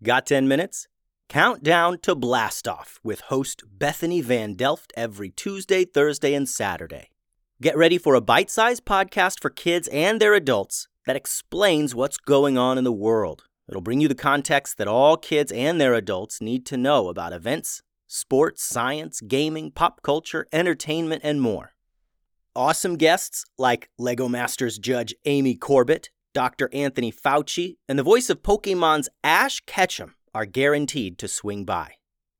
Got 10 minutes? Countdown to Blast Off with host Bethany Van Delft every Tuesday, Thursday, and Saturday. Get ready for a bite sized podcast for kids and their adults that explains what's going on in the world. It'll bring you the context that all kids and their adults need to know about events, sports, science, gaming, pop culture, entertainment, and more. Awesome guests like Lego Masters judge Amy Corbett Dr. Anthony Fauci, and the voice of Pokemon's Ash Ketchum are guaranteed to swing by.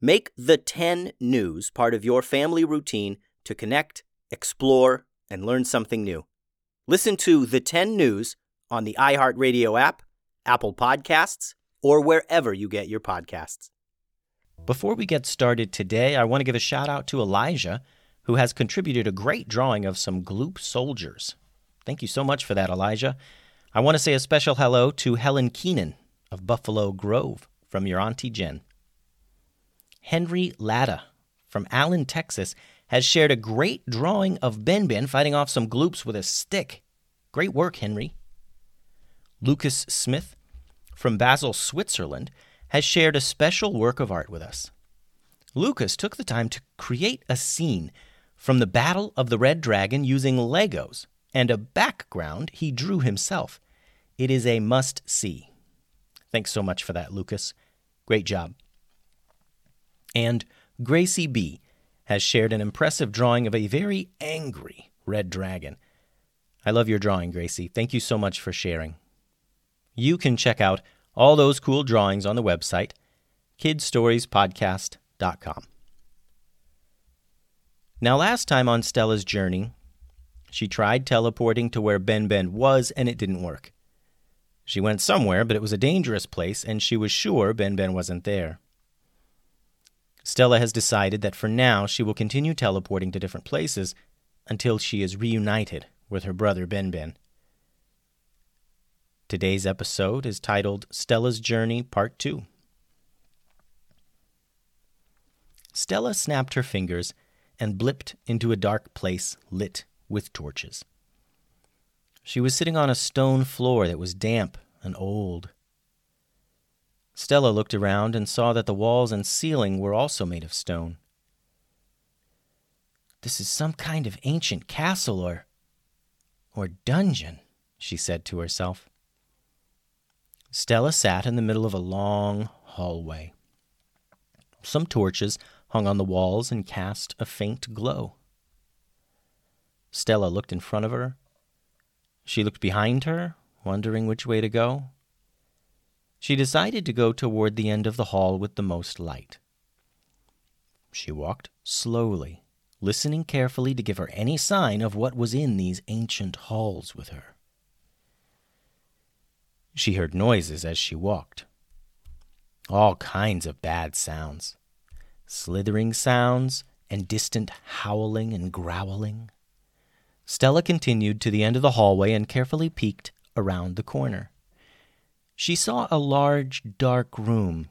Make the 10 news part of your family routine to connect, explore, and learn something new. Listen to the 10 news on the iHeartRadio app, Apple Podcasts, or wherever you get your podcasts. Before we get started today, I want to give a shout out to Elijah, who has contributed a great drawing of some Gloop soldiers. Thank you so much for that, Elijah. I want to say a special hello to Helen Keenan of Buffalo Grove from your Auntie Jen. Henry Latta from Allen, Texas, has shared a great drawing of Ben Ben fighting off some gloops with a stick. Great work, Henry. Lucas Smith from Basel, Switzerland, has shared a special work of art with us. Lucas took the time to create a scene from the Battle of the Red Dragon using Legos and a background he drew himself. It is a must see. Thanks so much for that, Lucas. Great job. And Gracie B has shared an impressive drawing of a very angry red dragon. I love your drawing, Gracie. Thank you so much for sharing. You can check out all those cool drawings on the website, kidstoriespodcast.com. Now, last time on Stella's journey, she tried teleporting to where Ben Ben was, and it didn't work. She went somewhere, but it was a dangerous place, and she was sure Ben Ben wasn't there. Stella has decided that for now she will continue teleporting to different places until she is reunited with her brother Ben Ben. Today's episode is titled Stella's Journey Part 2. Stella snapped her fingers and blipped into a dark place lit with torches. She was sitting on a stone floor that was damp and old. Stella looked around and saw that the walls and ceiling were also made of stone. This is some kind of ancient castle or or dungeon, she said to herself. Stella sat in the middle of a long hallway. Some torches hung on the walls and cast a faint glow. Stella looked in front of her. She looked behind her, wondering which way to go. She decided to go toward the end of the hall with the most light. She walked slowly, listening carefully to give her any sign of what was in these ancient halls with her. She heard noises as she walked. All kinds of bad sounds slithering sounds and distant howling and growling. Stella continued to the end of the hallway and carefully peeked around the corner. She saw a large, dark room.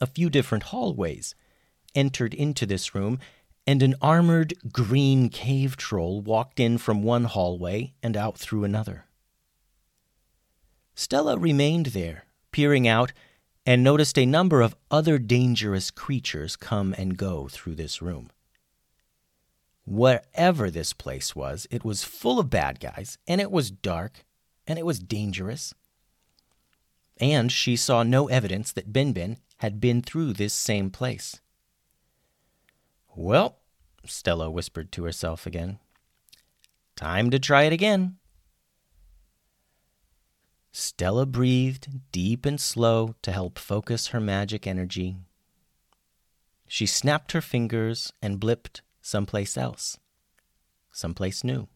a few different hallways, entered into this room, and an armored green cave troll walked in from one hallway and out through another. Stella remained there, peering out, and noticed a number of other dangerous creatures come and go through this room. Wherever this place was, it was full of bad guys, and it was dark, and it was dangerous. And she saw no evidence that Ben Ben had been through this same place. Well, Stella whispered to herself again. Time to try it again. Stella breathed deep and slow to help focus her magic energy. She snapped her fingers and blipped someplace else, someplace new.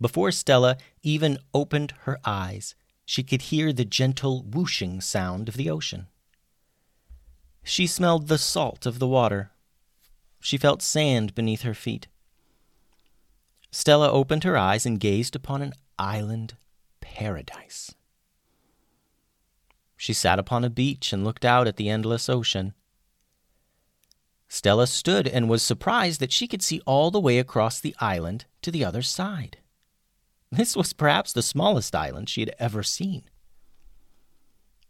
Before Stella even opened her eyes, she could hear the gentle whooshing sound of the ocean. She smelled the salt of the water. She felt sand beneath her feet. Stella opened her eyes and gazed upon an island paradise. She sat upon a beach and looked out at the endless ocean. Stella stood and was surprised that she could see all the way across the island to the other side. This was perhaps the smallest island she had ever seen.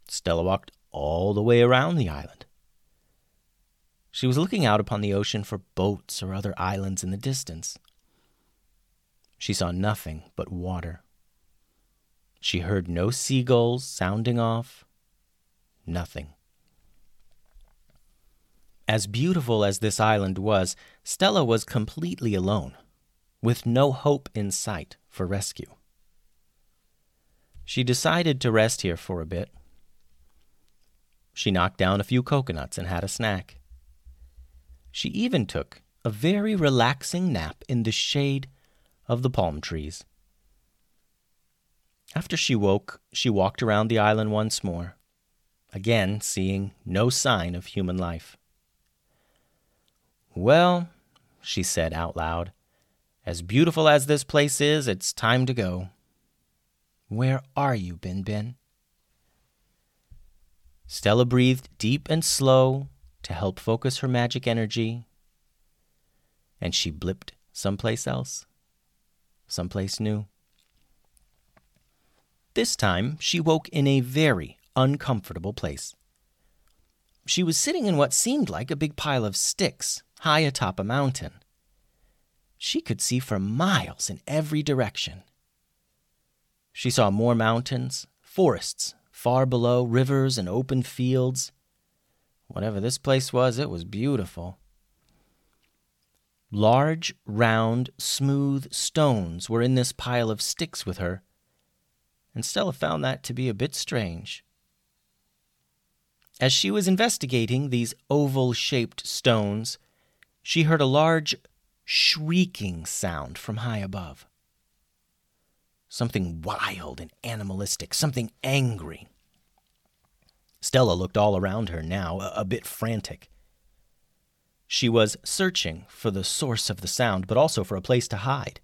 Stella walked all the way around the island. She was looking out upon the ocean for boats or other islands in the distance. She saw nothing but water. She heard no seagulls sounding off, nothing. As beautiful as this island was, Stella was completely alone, with no hope in sight for rescue. She decided to rest here for a bit. She knocked down a few coconuts and had a snack. She even took a very relaxing nap in the shade of the palm trees. After she woke, she walked around the island once more, again seeing no sign of human life. Well, she said out loud, as beautiful as this place is, it's time to go. Where are you, Ben Ben? Stella breathed deep and slow to help focus her magic energy, and she blipped someplace else, someplace new. This time, she woke in a very uncomfortable place. She was sitting in what seemed like a big pile of sticks high atop a mountain. She could see for miles in every direction. She saw more mountains, forests far below, rivers and open fields. Whatever this place was, it was beautiful. Large, round, smooth stones were in this pile of sticks with her and Stella found that to be a bit strange. As she was investigating these oval shaped stones, she heard a large shrieking sound from high above. Something wild and animalistic, something angry. Stella looked all around her now, a, a bit frantic. She was searching for the source of the sound, but also for a place to hide.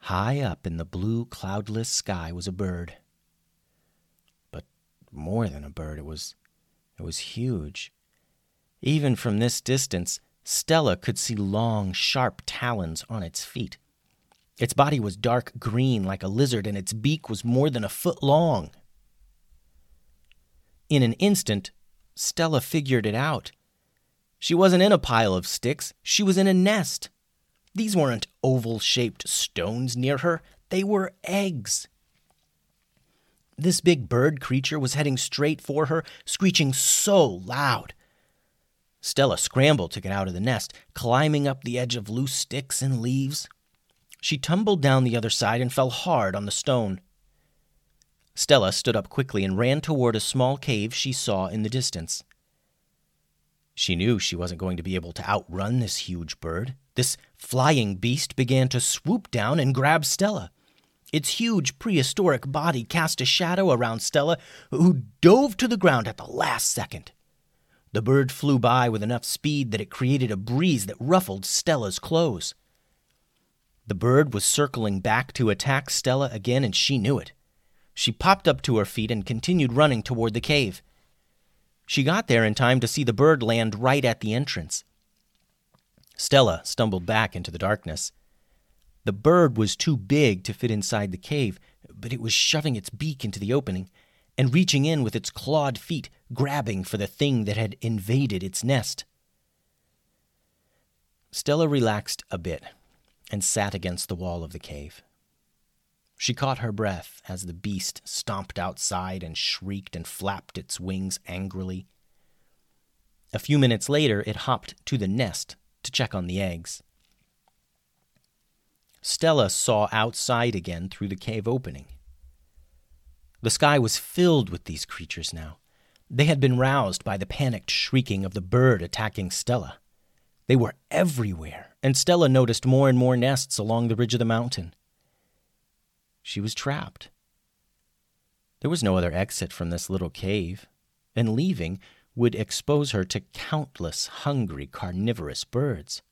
High up in the blue, cloudless sky was a bird. But more than a bird, it was it was huge. Even from this distance, Stella could see long, sharp talons on its feet. Its body was dark green like a lizard, and its beak was more than a foot long. In an instant, Stella figured it out. She wasn't in a pile of sticks, she was in a nest. These weren't oval shaped stones near her, they were eggs. This big bird creature was heading straight for her, screeching so loud. Stella scrambled to get out of the nest, climbing up the edge of loose sticks and leaves. She tumbled down the other side and fell hard on the stone. Stella stood up quickly and ran toward a small cave she saw in the distance. She knew she wasn't going to be able to outrun this huge bird. This flying beast began to swoop down and grab Stella. Its huge prehistoric body cast a shadow around Stella, who dove to the ground at the last second. The bird flew by with enough speed that it created a breeze that ruffled Stella's clothes. The bird was circling back to attack Stella again, and she knew it. She popped up to her feet and continued running toward the cave. She got there in time to see the bird land right at the entrance. Stella stumbled back into the darkness. The bird was too big to fit inside the cave, but it was shoving its beak into the opening and reaching in with its clawed feet, grabbing for the thing that had invaded its nest. Stella relaxed a bit and sat against the wall of the cave. She caught her breath as the beast stomped outside and shrieked and flapped its wings angrily. A few minutes later, it hopped to the nest to check on the eggs. Stella saw outside again through the cave opening. The sky was filled with these creatures now. They had been roused by the panicked shrieking of the bird attacking Stella. They were everywhere, and Stella noticed more and more nests along the ridge of the mountain. She was trapped. There was no other exit from this little cave, and leaving would expose her to countless hungry carnivorous birds.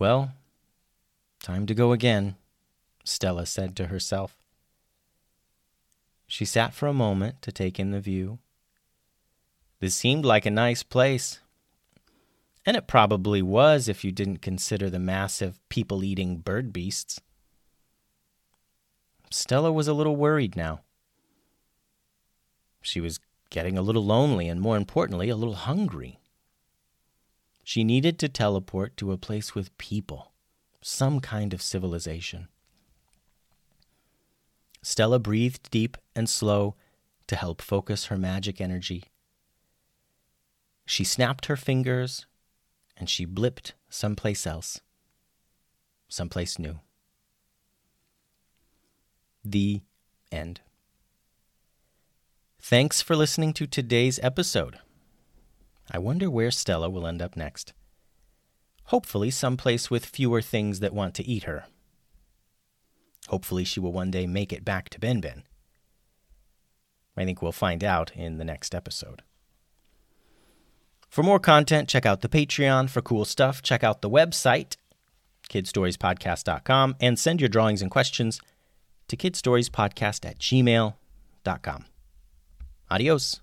Well, time to go again, Stella said to herself. She sat for a moment to take in the view. This seemed like a nice place. And it probably was if you didn't consider the massive people eating bird beasts. Stella was a little worried now. She was getting a little lonely and, more importantly, a little hungry. She needed to teleport to a place with people, some kind of civilization. Stella breathed deep and slow to help focus her magic energy. She snapped her fingers and she blipped someplace else, someplace new. The end. Thanks for listening to today's episode. I wonder where Stella will end up next. Hopefully, someplace with fewer things that want to eat her. Hopefully, she will one day make it back to Benben. I think we'll find out in the next episode. For more content, check out the Patreon. For cool stuff, check out the website, kidstoriespodcast.com, and send your drawings and questions to kidstoriespodcast at gmail.com. Adios.